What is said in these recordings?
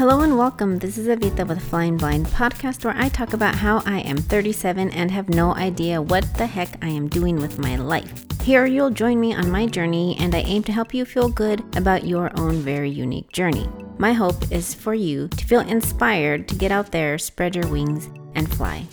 Hello and welcome. This is Evita with Flying Blind podcast where I talk about how I am 37 and have no idea what the heck I am doing with my life. Here you'll join me on my journey and I aim to help you feel good about your own very unique journey. My hope is for you to feel inspired to get out there, spread your wings, and fly.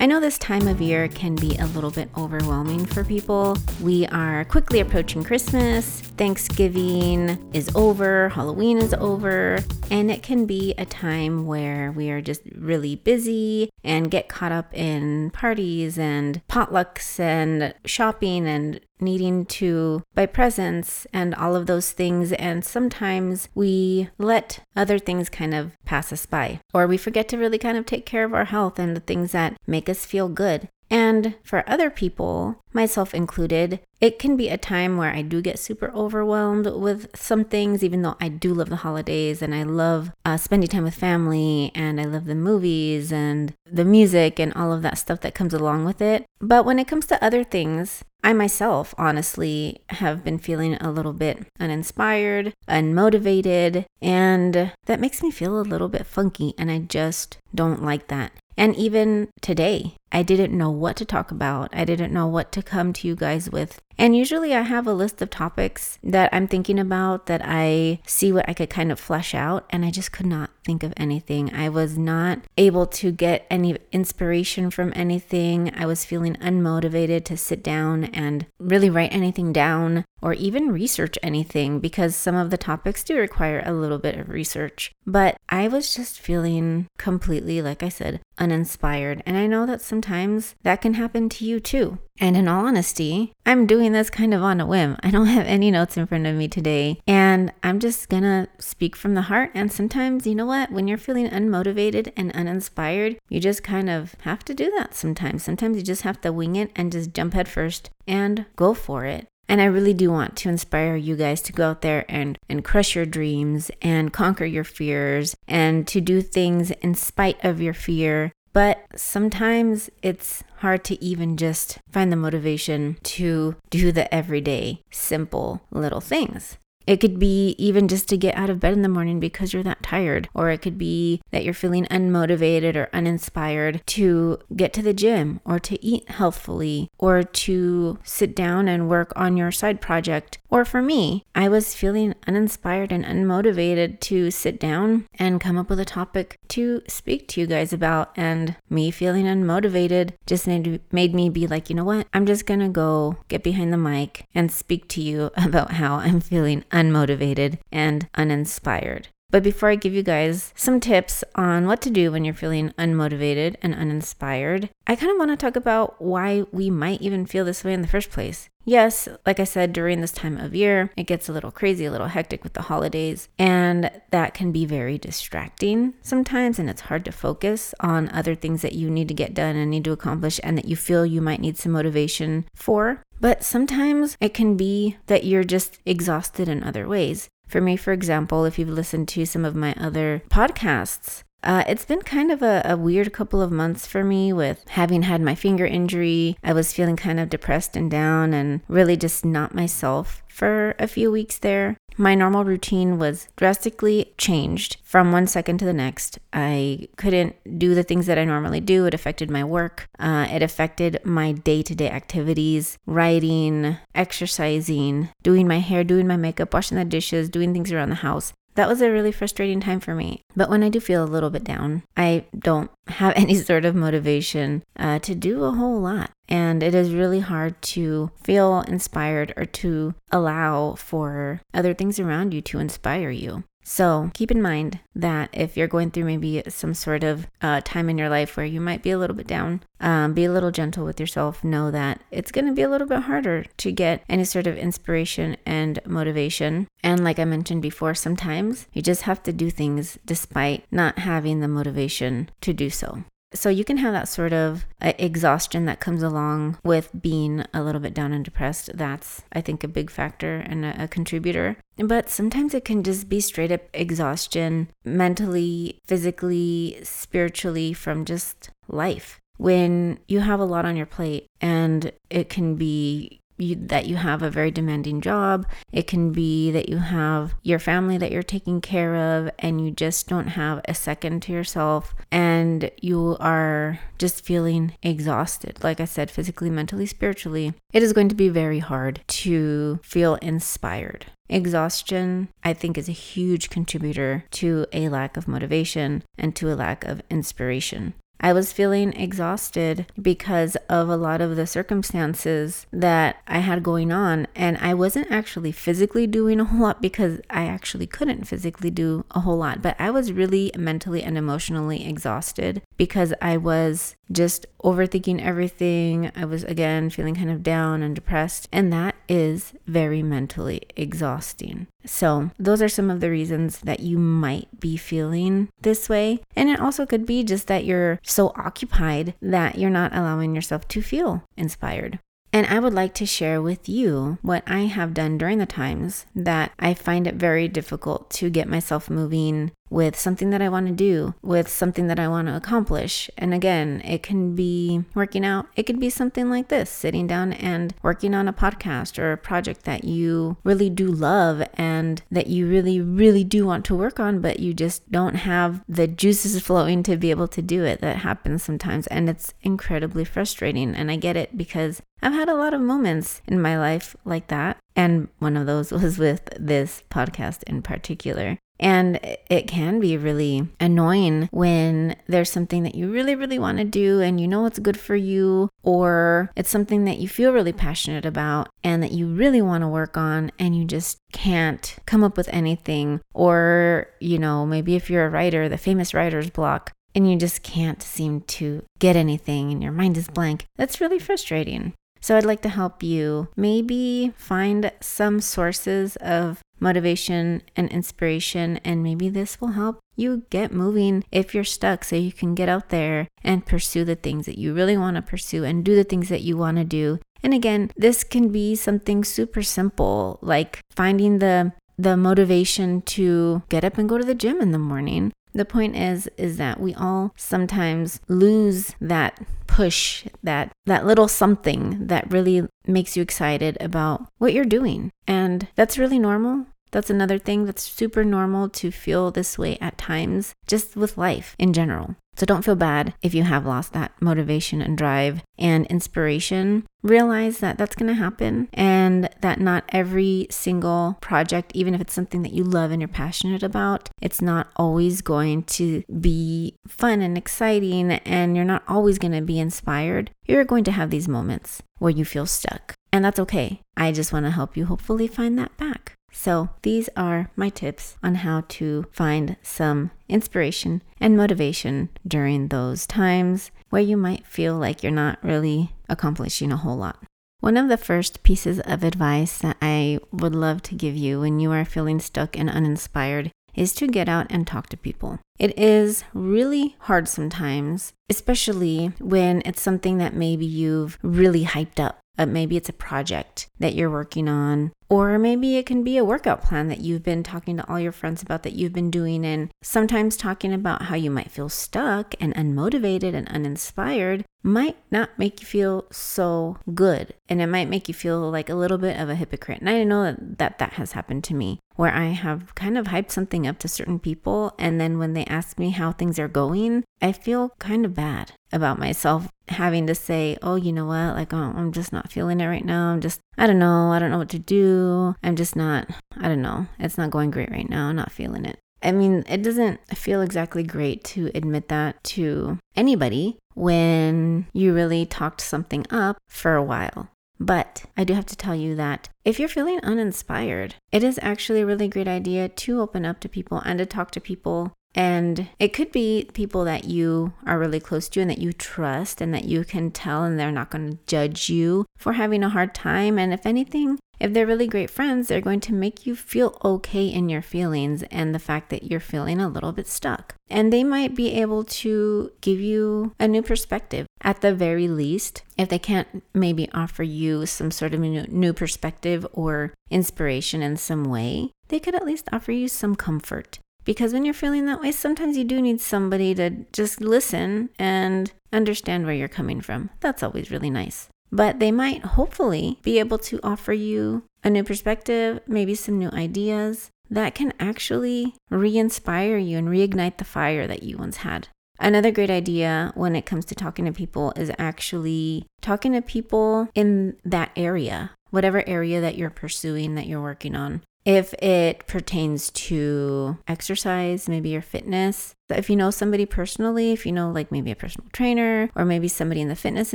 I know this time of year can be a little bit overwhelming for people. We are quickly approaching Christmas, Thanksgiving is over, Halloween is over, and it can be a time where we are just really busy and get caught up in parties and potlucks and shopping and needing to buy presents and all of those things. And sometimes we let other things kind of pass us by, or we forget to really kind of take care of our health and the things that make us feel good. And for other people, myself included, it can be a time where I do get super overwhelmed with some things, even though I do love the holidays and I love uh, spending time with family and I love the movies and the music and all of that stuff that comes along with it. But when it comes to other things, I myself honestly have been feeling a little bit uninspired, unmotivated, and that makes me feel a little bit funky, and I just don't like that. And even today, I didn't know what to talk about. I didn't know what to come to you guys with. And usually I have a list of topics that I'm thinking about that I see what I could kind of flesh out, and I just could not think of anything. I was not able to get any inspiration from anything. I was feeling unmotivated to sit down and really write anything down or even research anything because some of the topics do require a little bit of research. But I was just feeling completely, like I said, uninspired. And I know that sometimes that can happen to you too. And in all honesty, I'm doing this kind of on a whim. I don't have any notes in front of me today. And I'm just gonna speak from the heart. And sometimes, you know what? When you're feeling unmotivated and uninspired, you just kind of have to do that sometimes. Sometimes you just have to wing it and just jump head first and go for it. And I really do want to inspire you guys to go out there and, and crush your dreams and conquer your fears and to do things in spite of your fear but sometimes it's hard to even just find the motivation to do the everyday, simple little things. It could be even just to get out of bed in the morning because you're that tired, or it could be that you're feeling unmotivated or uninspired to get to the gym or to eat healthfully or to sit down and work on your side project. Or for me, I was feeling uninspired and unmotivated to sit down and come up with a topic to speak to you guys about. And me feeling unmotivated just made, made me be like, you know what? I'm just gonna go get behind the mic and speak to you about how I'm feeling unmotivated, and uninspired. But before I give you guys some tips on what to do when you're feeling unmotivated and uninspired, I kind of want to talk about why we might even feel this way in the first place. Yes, like I said, during this time of year, it gets a little crazy, a little hectic with the holidays, and that can be very distracting sometimes, and it's hard to focus on other things that you need to get done and need to accomplish, and that you feel you might need some motivation for. But sometimes it can be that you're just exhausted in other ways. For me, for example, if you've listened to some of my other podcasts, uh, it's been kind of a, a, weird couple of months for me with having had my finger injury. I was feeling kind of depressed and down and really just not myself for a few weeks there my normal routine was drastically changed from one second to the next. I couldn't do the things that I normally do. It affected my work, uh, it affected my day to day activities, writing, exercising, doing my hair, doing my makeup, washing the dishes, doing things around the house. That was a really frustrating time for me. But when I do feel a little bit down, I don't have any sort of motivation uh, to do a whole lot. And it is really hard to feel inspired or to allow for other things around you to inspire you. So keep in mind that if you're going through maybe some sort of uh, time in your life where you might be a little bit down, um, be a little gentle with yourself. Know that it's going to be a little bit harder to get any sort of inspiration and motivation. And like I mentioned before, sometimes you just have to do things despite not having the motivation to do so. So you can have that sort of uh, exhaustion that comes along with being a little bit down and depressed. That's, I think, a big factor and a, a contributor. But sometimes it can just be straight up exhaustion mentally, physically, spiritually from just life. When you have a lot on your plate and it can be you, that you have a very demanding job. It can be that you have your family that you're taking care of and you just don't have a second to yourself and you are just feeling exhausted. Like I said, physically, mentally, spiritually, it is going to be very hard to feel inspired. Exhaustion, I think, is a huge contributor to a lack of motivation and to a lack of inspiration. I was feeling exhausted because of a lot of the circumstances that I had going on. And I wasn't actually physically doing a whole lot because I actually couldn't physically do a whole lot. But I was really mentally and emotionally exhausted because I was just overthinking everything. I was again feeling kind of down and depressed. And that is very mentally exhausting. So, those are some of the reasons that you might be feeling this way. And it also could be just that you're so occupied that you're not allowing yourself to feel inspired. And I would like to share with you what I have done during the times that I find it very difficult to get myself moving with something that I want to do, with something that I want to accomplish. And again, it can be working out, it could be something like this sitting down and working on a podcast or a project that you really do love and that you really, really do want to work on, but you just don't have the juices flowing to be able to do it. That happens sometimes, and it's incredibly frustrating. And I get it because I've had a lot of moments in my life like that. And one of those was with this podcast in particular. And it can be really annoying when there's something that you really, really want to do and you know it's good for you, or it's something that you feel really passionate about and that you really want to work on and you just can't come up with anything. Or, you know, maybe if you're a writer, the famous writer's block, and you just can't seem to get anything and your mind is blank. That's really frustrating. So, I'd like to help you maybe find some sources of motivation and inspiration, and maybe this will help you get moving if you're stuck so you can get out there and pursue the things that you really want to pursue and do the things that you want to do. And again, this can be something super simple like finding the the motivation to get up and go to the gym in the morning the point is is that we all sometimes lose that push, that that little something that really makes you excited about what you're doing. And that's really normal. That's another thing that's super normal to feel this way at times, just with life in general. So don't feel bad if you have lost that motivation and drive and inspiration. Realize that that's going to happen and that not every single project, even if it's something that you love and you're passionate about, it's not always going to be fun and exciting and you're not always going to be inspired. You're going to have these moments where you feel stuck. And that's okay. I just want to help you hopefully find that back. So, these are my tips on how to find some inspiration and motivation during those times where you might feel like you're not really accomplishing a whole lot. One of the first pieces of advice that I would love to give you when you are feeling stuck and uninspired is to get out and talk to people. It is really hard sometimes, especially when it's something that maybe you've really hyped up. Uh, maybe it's a project that you're working on or maybe it can be a workout plan that you've been talking to all your friends about that you've been doing, and sometimes talking about how you might feel stuck and unmotivated and uninspired might not make you feel so good. And it might make you feel like a little bit of a hypocrite. And I know that that, that has happened to me where I have kind of hyped something up to certain people. And then when they ask me how things are going, I feel kind of bad about myself having to say, oh, you know what? Like, oh, I'm just not feeling it right now. I'm just, I don't know. I don't know what to do. I'm just not, I don't know. It's not going great right now. I'm not feeling it. I mean, it doesn't feel exactly great to admit that to anybody when you really talked something up for a while. But I do have to tell you that if you're feeling uninspired, it is actually a really great idea to open up to people and to talk to people and it could be people that you are really close to and that you trust and that you can tell and they're not going to judge you for having a hard time. And if anything, if they're really great friends, they're going to make you feel okay in your feelings and the fact that you're feeling a little bit stuck. And they might be able to give you a new perspective at the very least. If they can't maybe offer you some sort of new perspective or inspiration in some way, they could at least offer you some comfort. Because when you're feeling that way, sometimes you do need somebody to just listen and understand where you're coming from. That's always really nice. but they might hopefully be able to offer you a new perspective, maybe some new ideas that can actually re inspire you and reignite the fire that you once had. Another great idea when it comes to talking to people is actually talking to people in that area, whatever area that you're pursuing, that you're working on. If it pertains to exercise, maybe your fitness, if you know somebody personally, if you know like maybe a personal trainer or maybe somebody in the fitness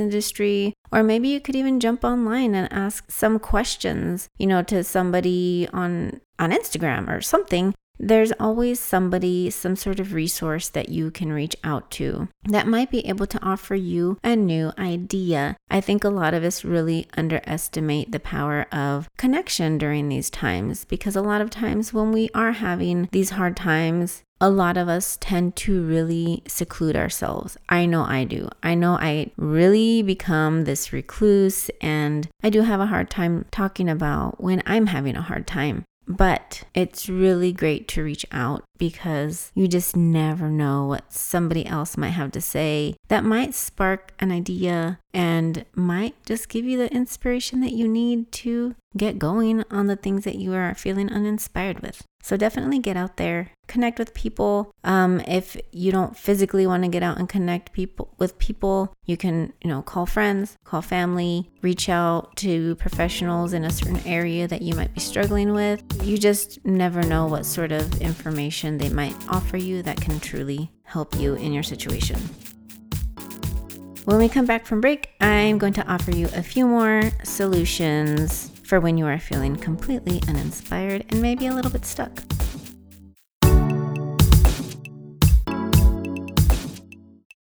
industry, or maybe you could even jump online and ask some questions, you know, to somebody on on Instagram or something there's always somebody, some sort of resource that you can reach out to that might be able to offer you a new idea. I think a lot of us really underestimate the power of connection during these times because a lot of times when we are having these hard times, a lot of us tend to really seclude ourselves. I know I do. I know I really become this recluse, and I do have a hard time talking about when I'm having a hard time. But it's really great to reach out because you just never know what somebody else might have to say that might spark an idea and might just give you the inspiration that you need to get going on the things that you are feeling uninspired with. So definitely get out there, connect with people. Um, if you don't physically want to get out and connect people with people, you can, you know, call friends, call family, reach out to professionals in a certain area that you might be struggling with. You just never know what sort of information they might offer you that can truly help you in your situation. When we come back from break, I'm going to offer you a few more solutions for when you are feeling completely uninspired and maybe a little bit stuck.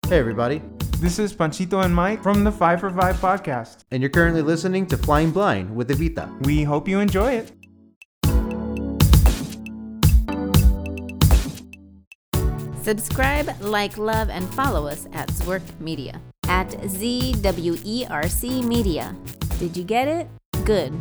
Hey, everybody. This is Panchito and Mike from the 5 for 5 podcast. And you're currently listening to Flying Blind with Evita. We hope you enjoy it. Subscribe, like, love, and follow us at Zwerc Media. At ZWERC Media. Did you get it? Good.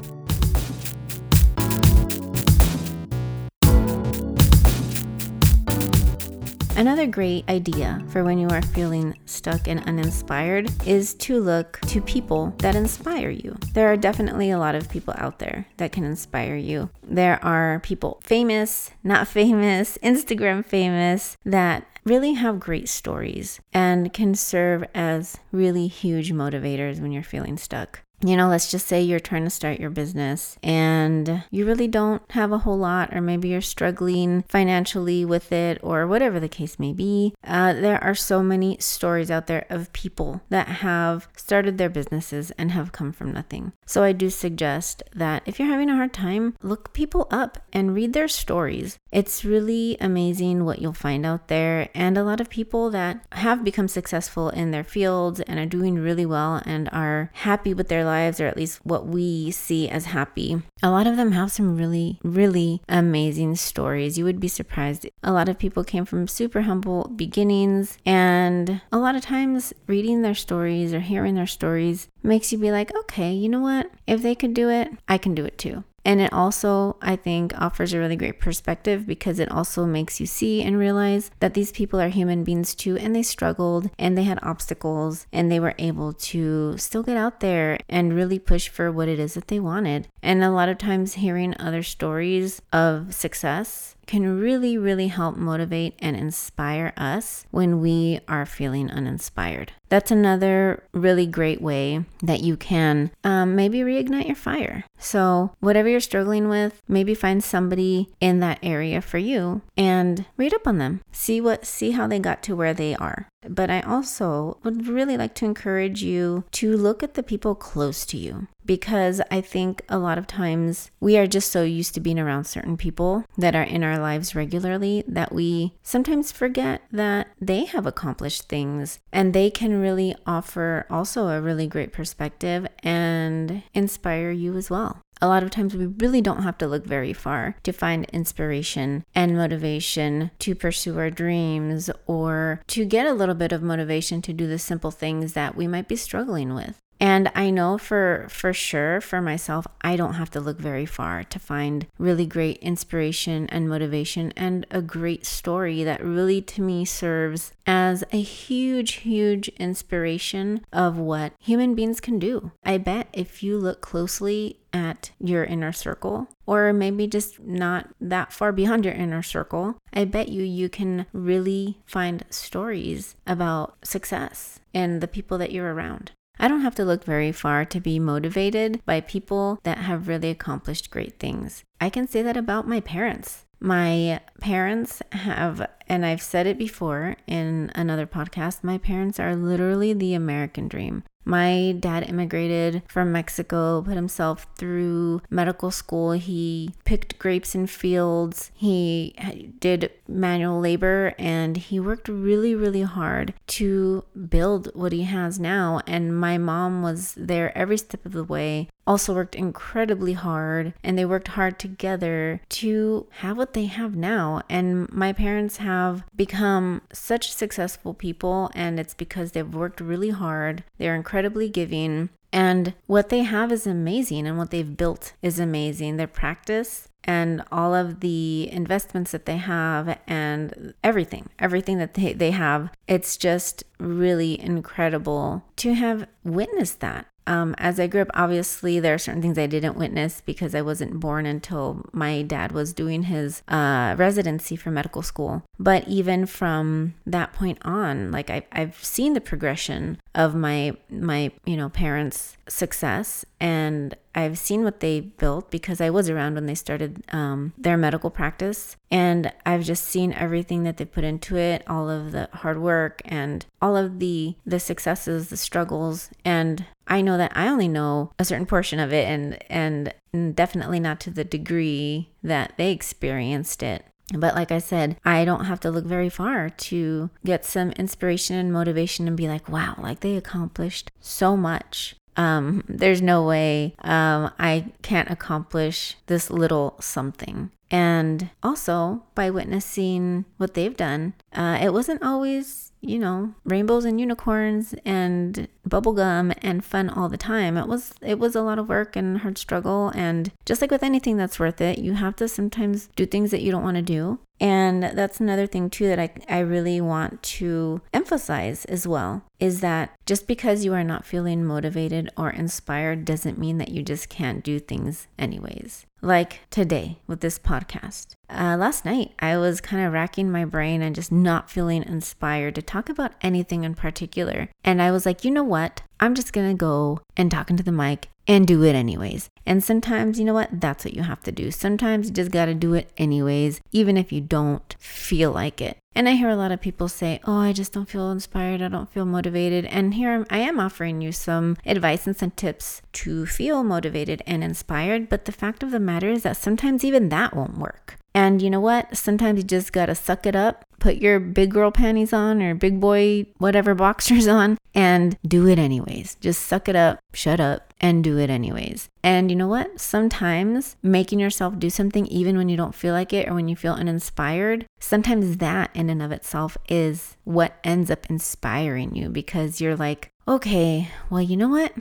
Another great idea for when you are feeling stuck and uninspired is to look to people that inspire you. There are definitely a lot of people out there that can inspire you. There are people famous, not famous, Instagram famous that really have great stories and can serve as really huge motivators when you're feeling stuck you know, let's just say you're trying to start your business and you really don't have a whole lot, or maybe you're struggling financially with it, or whatever the case may be. Uh, there are so many stories out there of people that have started their businesses and have come from nothing. So I do suggest that if you're having a hard time, look people up and read their stories. It's really amazing what you'll find out there, and a lot of people that have become successful in their fields and are doing really well and are happy with their lives lives, or at least what we see as happy, a lot of them have some really, really amazing stories. You would be surprised. A lot of people came from super humble beginnings, and a lot of times reading their stories or hearing their stories makes you be like, okay, you know what? If they could do it, I can do it too. And it also, I think, offers a really great perspective because it also makes you see and realize that these people are human beings too, and they struggled and they had obstacles and they were able to still get out there and really push for what it is that they wanted. And a lot of times, hearing other stories of success can really, really help motivate and inspire us when we are feeling uninspired. That's another really great way that you can um, maybe reignite your fire. So, whatever you're struggling with, maybe find somebody in that area for you and read up on them. See what, see how they got to where they are. But I also would really like to encourage you to look at the people close to you because I think a lot of times we are just so used to being around certain people that are in our lives regularly that we sometimes forget that they have accomplished things and they can really offer also a really great perspective and inspire you as well. A lot of times we really don't have to look very far to find inspiration and motivation to pursue our dreams or to get a little bit of motivation to do the simple things that we might be struggling with. And I know for for sure for myself, I don't have to look very far to find really great inspiration and motivation and a great story that really to me serves as a huge huge inspiration of what human beings can do. I bet if you look closely at your inner circle or maybe just not that far beyond your inner circle, I bet you you can really find stories about success and the people that you're around. I don't have to look very far to be motivated by people that have really accomplished great things. I can say that about my parents. My parents have, and I've said it before in another podcast, my parents are literally the American dream. My dad immigrated from Mexico, put himself through medical school. He picked grapes in fields. He did manual labor and he worked really, really hard to build what he has now. And my mom was there every step of the way also worked incredibly hard and they worked hard together to have what they have now. And my parents have become such successful people, and it's because they've worked really hard. They're incredibly giving. And what they have is amazing, and what they've built is amazing. Their practice and all of the investments that they have and everything, everything that they, they have, it's just really incredible to have witnessed that um, as I grew up, obviously, there are certain things I didn't witness because I wasn't born until my dad was doing his uh, residency for medical school. But even from that point on, like I, I've seen the progression of my my you know parents' success, and I've seen what they built because I was around when they started um, their medical practice, and I've just seen everything that they put into it, all of the hard work and all of the the successes, the struggles, and I know that I only know a certain portion of it, and and definitely not to the degree that they experienced it. But like I said, I don't have to look very far to get some inspiration and motivation and be like, wow, like they accomplished so much. Um, there's no way um, I can't accomplish this little something. And also, by witnessing what they've done, uh, it wasn't always you know, rainbows and unicorns and bubblegum and fun all the time. It was it was a lot of work and hard struggle and just like with anything that's worth it, you have to sometimes do things that you don't want to do. And that's another thing too that I, I really want to emphasize as well is that just because you are not feeling motivated or inspired doesn't mean that you just can't do things anyways like today with this podcast. Uh, last night, I was kind of racking my brain and just not feeling inspired to talk about anything in particular. And I was like, you know what? I'm just to go and talk into the mic and do it anyways. And sometimes, you know what? That's what you have to do. Sometimes you just got to do it anyways, even if you don't feel like it. And I hear a lot of people say, Oh, I just don't feel inspired. I don't feel motivated. And here I am offering you some advice and some tips to feel motivated and inspired. But the fact of the matter is that sometimes even that won't work. And you know what? Sometimes you just gotta suck it up, put your big girl panties on or big boy, whatever boxers on, and do it anyways. Just suck it up, shut up, and do it anyways. And you know what? Sometimes making yourself do something even when you don't feel like it or when you feel uninspired, sometimes that in and of itself is what ends up inspiring you because you're like, okay, well, you know what?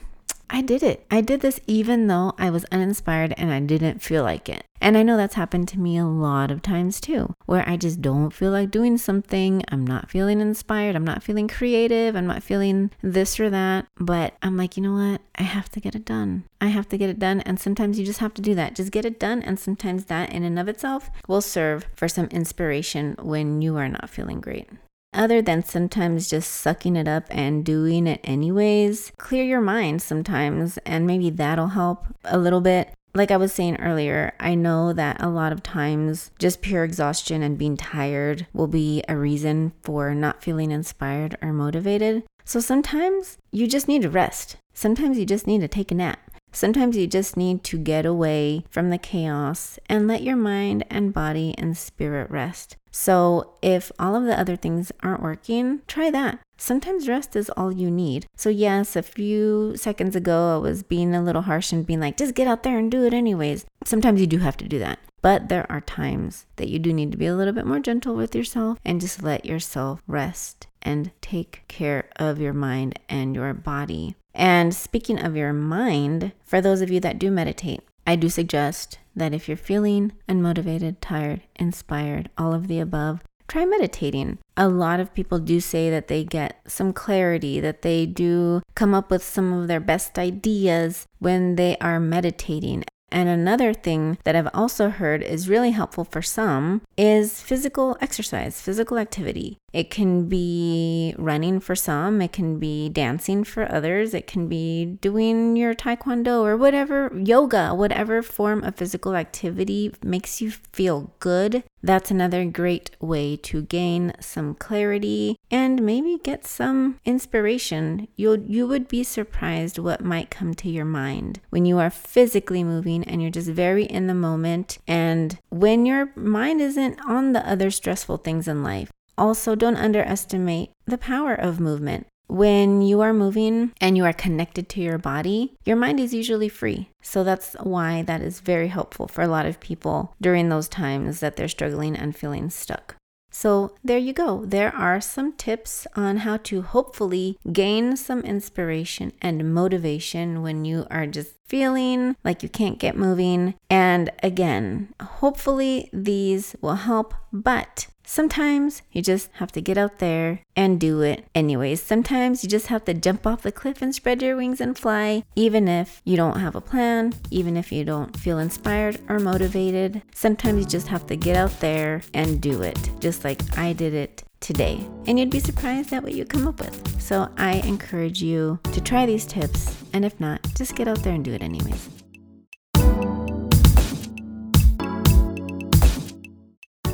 I did it. I did this even though I was uninspired and I didn't feel like it. And I know that's happened to me a lot of times too, where I just don't feel like doing something. I'm not feeling inspired. I'm not feeling creative. I'm not feeling this or that. But I'm like, you know what? I have to get it done. I have to get it done. And sometimes you just have to do that. Just get it done. And sometimes that in and of itself will serve for some inspiration when you are not feeling great other than sometimes just sucking it up and doing it anyways, clear your mind sometimes, and maybe that'll help a little bit. Like I was saying earlier, I know that a lot of times just pure exhaustion and being tired will be a reason for not feeling inspired or motivated. So sometimes you just need to rest. Sometimes you just need to take a nap. Sometimes you just need to get away from the chaos and let your mind and body and spirit rest. So, if all of the other things aren't working, try that. Sometimes rest is all you need. So, yes, a few seconds ago, I was being a little harsh and being like, just get out there and do it anyways. Sometimes you do have to do that. But there are times that you do need to be a little bit more gentle with yourself and just let yourself rest and take care of your mind and your body. And speaking of your mind, for those of you that do meditate, I do suggest that if you're feeling unmotivated, tired, inspired, all of the above, try meditating. A lot of people do say that they get some clarity, that they do come up with some of their best ideas when they are meditating. And another thing that I've also heard is really helpful for some is physical exercise, physical activity. It can be running for some, it can be dancing for others, it can be doing your taekwondo or whatever, yoga, whatever form of physical activity makes you feel good. That's another great way to gain some clarity and maybe get some inspiration. You you would be surprised what might come to your mind when you are physically moving and you're just very in the moment and when your mind isn't on the other stressful things in life. Also, don't underestimate the power of movement. When you are moving and you are connected to your body, your mind is usually free. So that's why that is very helpful for a lot of people during those times that they're struggling and feeling stuck. So, there you go. There are some tips on how to hopefully gain some inspiration and motivation when you are just feeling like you can't get moving. And again, hopefully these will help, but Sometimes you just have to get out there and do it anyways. Sometimes you just have to jump off the cliff and spread your wings and fly, even if you don't have a plan, even if you don't feel inspired or motivated. Sometimes you just have to get out there and do it, just like I did it today. And you'd be surprised at what you come up with. So I encourage you to try these tips, and if not, just get out there and do it anyways.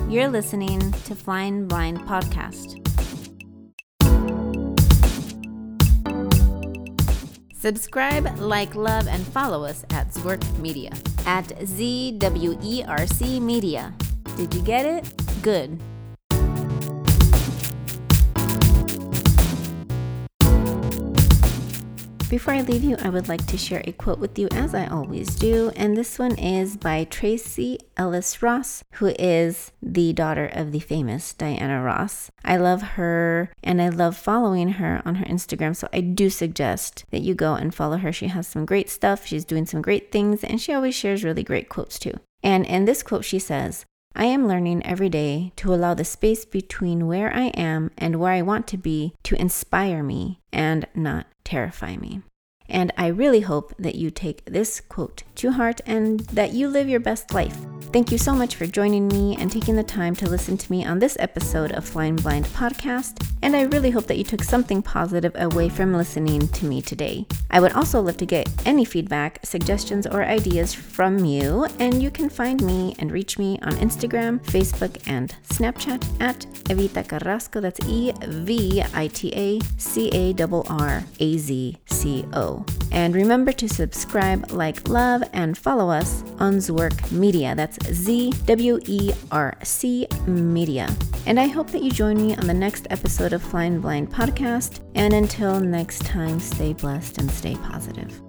You're listening to Flying Blind Podcast. Subscribe, like, love, and follow us at Zwerc Media at ZWERC Media. Did you get it? Good. Before I leave you, I would like to share a quote with you, as I always do. And this one is by Tracee Ellis Ross, who is the daughter of the famous Diana Ross. I love her and I love following her on her Instagram. So I do suggest that you go and follow her. She has some great stuff, she's doing some great things, and she always shares really great quotes too. And in this quote, she says, I am learning every day to allow the space between where I am and where I want to be to inspire me and not terrify me. And I really hope that you take this quote to heart and that you live your best life. Thank you so much for joining me and taking the time to listen to me on this episode of Flying Blind podcast. And I really hope that you took something positive away from listening to me today. I would also love to get any feedback, suggestions, or ideas from you. And you can find me and reach me on Instagram, Facebook, and Snapchat at Evita Carrazco. That's E V I T A C A R R A Z C O. And remember to subscribe, like, love, and follow us on Zwerc Media. That's Z W E R C Media. And I hope that you join me on the next episode of Flying Blind Podcast. And until next time, stay blessed and stay positive.